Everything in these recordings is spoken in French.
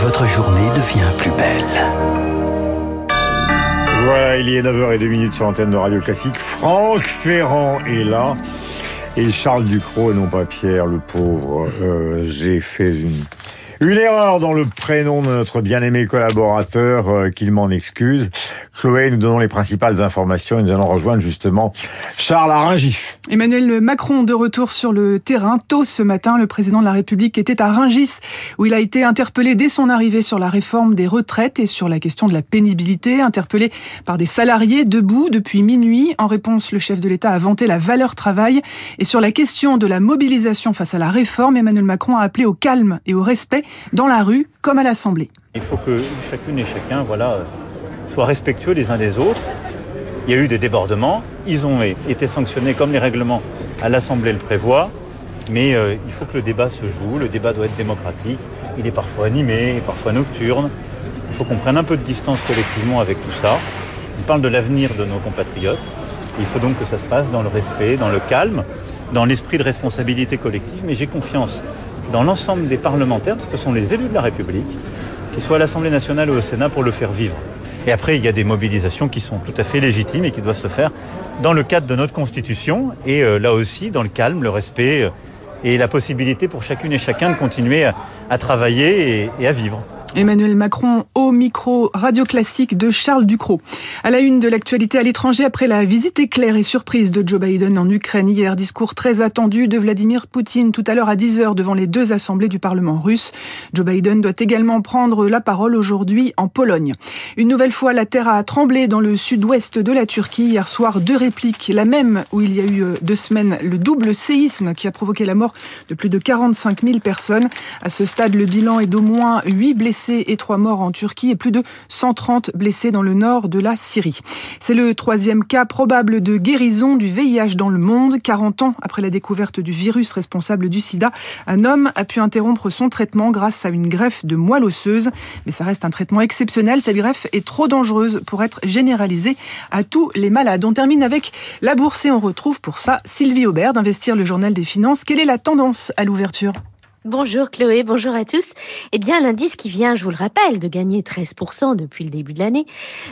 votre journée devient plus belle. Voilà, il est 9h02 sur l'antenne de Radio Classique. Franck Ferrand est là. Et Charles Ducrot, et non pas Pierre, le pauvre. Euh, J'ai fait une une erreur dans le prénom de notre bien-aimé collaborateur, euh, qu'il m'en excuse. Chloé, nous donnons les principales informations et nous allons rejoindre justement Charles Aringis. Emmanuel Macron de retour sur le terrain. Tôt ce matin, le président de la République était à Ringis, où il a été interpellé dès son arrivée sur la réforme des retraites et sur la question de la pénibilité, interpellé par des salariés debout depuis minuit. En réponse, le chef de l'État a vanté la valeur travail et sur la question de la mobilisation face à la réforme, Emmanuel Macron a appelé au calme et au respect dans la rue comme à l'Assemblée. Il faut que chacune et chacun voilà, soient respectueux les uns des autres. Il y a eu des débordements, ils ont été sanctionnés comme les règlements à l'Assemblée le prévoient, mais euh, il faut que le débat se joue, le débat doit être démocratique, il est parfois animé, parfois nocturne. Il faut qu'on prenne un peu de distance collectivement avec tout ça. On parle de l'avenir de nos compatriotes. Il faut donc que ça se fasse dans le respect, dans le calme, dans l'esprit de responsabilité collective, mais j'ai confiance dans l'ensemble des parlementaires, parce que ce sont les élus de la République, qu'ils soient à l'Assemblée nationale ou au Sénat, pour le faire vivre. Et après, il y a des mobilisations qui sont tout à fait légitimes et qui doivent se faire dans le cadre de notre Constitution et euh, là aussi dans le calme, le respect euh, et la possibilité pour chacune et chacun de continuer à, travailler et à vivre. Emmanuel Macron au micro radio classique de Charles Ducrot. À la une de l'actualité à l'étranger après la visite éclair et surprise de Joe Biden en Ukraine hier, discours très attendu de Vladimir Poutine tout à l'heure à 10h devant les deux assemblées du Parlement russe. Joe Biden doit également prendre la parole aujourd'hui en Pologne. Une nouvelle fois, la terre a tremblé dans le sud-ouest de la Turquie hier soir. Deux répliques, la même où il y a eu euh, deux semaines le double séisme qui a provoqué la mort de plus de 45 000 personnes. À ce stade, le bilan est d'au moins 8 blessés et trois morts en Turquie et plus de 130 blessés dans le nord de la Syrie. C'est le troisième cas probable de guérison du VIH dans le monde. 40 ans après la découverte du virus responsable du sida, un homme a pu interrompre son traitement grâce à une greffe de moelle osseuse. Mais ça reste un traitement exceptionnel. Cette greffe est trop dangereuse pour être généralisée à tous les malades. On termine avec la bourse et on retrouve pour ça Sylvie Aubert d'Investir le Journal des Finances. Quelle est la tendance à l'ouverture? Bonjour Chloé, bonjour à tous. Eh bien, l'indice qui vient, je vous le rappelle, de gagner 13% depuis le début de l'année,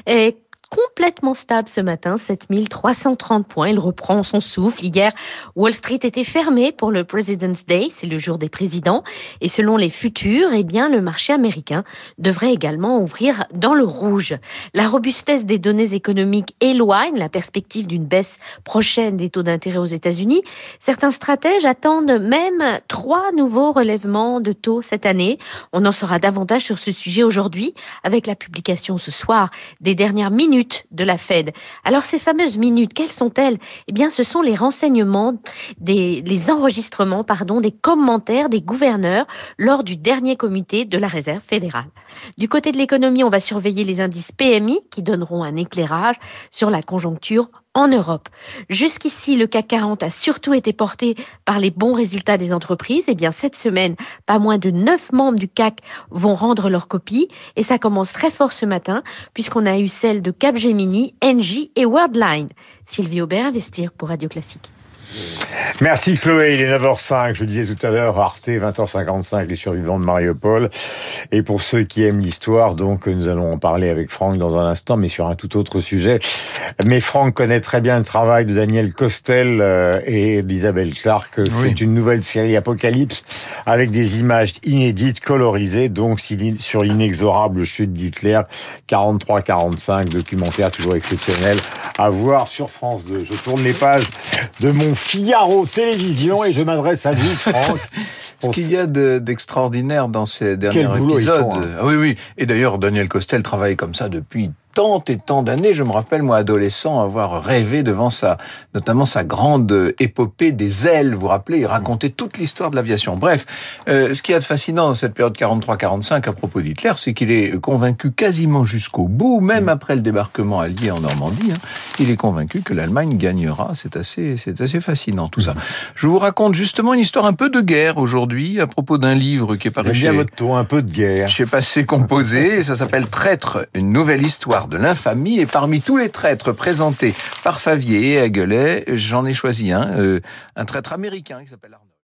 est complètement stable ce matin, 7330 points. Il reprend son souffle. Hier, Wall Street était fermé pour le President's Day, c'est le jour des présidents. Et selon les futurs, eh bien, le marché américain devrait également ouvrir dans le rouge. La robustesse des données économiques éloigne la perspective d'une baisse prochaine des taux d'intérêt aux États-Unis. Certains stratèges attendent même trois nouveaux relèvements de taux cette année. On en saura davantage sur ce sujet aujourd'hui avec la publication ce soir des dernières minutes de la Fed. Alors ces fameuses minutes, quelles sont-elles? Eh bien, ce sont les renseignements, des, les enregistrements, pardon, des commentaires des gouverneurs lors du dernier comité de la Réserve fédérale. Du côté de l'économie, on va surveiller les indices PMI qui donneront un éclairage sur la conjoncture en Europe. Jusqu'ici, le CAC 40 a surtout été porté par les bons résultats des entreprises. Eh bien, cette semaine, pas moins de 9 membres du CAC vont rendre leur copie. Et ça commence très fort ce matin, puisqu'on a eu celle de Capgemini, Engie et Worldline. Sylvie Aubert, Investir pour Radio Classique. Merci Chloé, il est 9h05, je disais tout à l'heure, Arte, 20h55, les survivants de Mariupol. Et pour ceux qui aiment l'histoire, donc nous allons en parler avec Franck dans un instant, mais sur un tout autre sujet. Mais Franck connaît très bien le travail de Daniel Costel euh, et d'Isabelle Clark. C'est une nouvelle série Apocalypse avec des images inédites, colorisées, donc sur l'inexorable chute d'Hitler, 43-45, documentaire toujours exceptionnel à voir sur France 2. Je tourne les pages de mon Figaro Télévision et je m'adresse à vous, Franck. Ce qu'il y a d'extraordinaire dans ces derniers épisodes. Hein. Ah oui, oui. Et d'ailleurs, Daniel Costel travaille comme ça depuis tant et tant d'années. Je me rappelle, moi, adolescent, avoir rêvé devant sa, notamment sa grande épopée des ailes. Vous vous rappelez, il racontait toute l'histoire de l'aviation. Bref, euh, ce qui est de fascinant dans cette période 43-45 à propos d'Hitler, c'est qu'il est convaincu quasiment jusqu'au bout, même mm. après le débarquement allié en Normandie, hein, il est convaincu que l'Allemagne gagnera. C'est assez, c'est assez fascinant tout ça. Je vous raconte justement une histoire un peu de guerre aujourd'hui à propos d'un livre qui est paru chez, votre ton, un peu de guerre. Chez Passé Composé, ça s'appelle Traître, une nouvelle histoire de l'infamie. Et parmi tous les traîtres présentés par Favier et Aguelet, j'en ai choisi un, euh, un traître américain qui s'appelle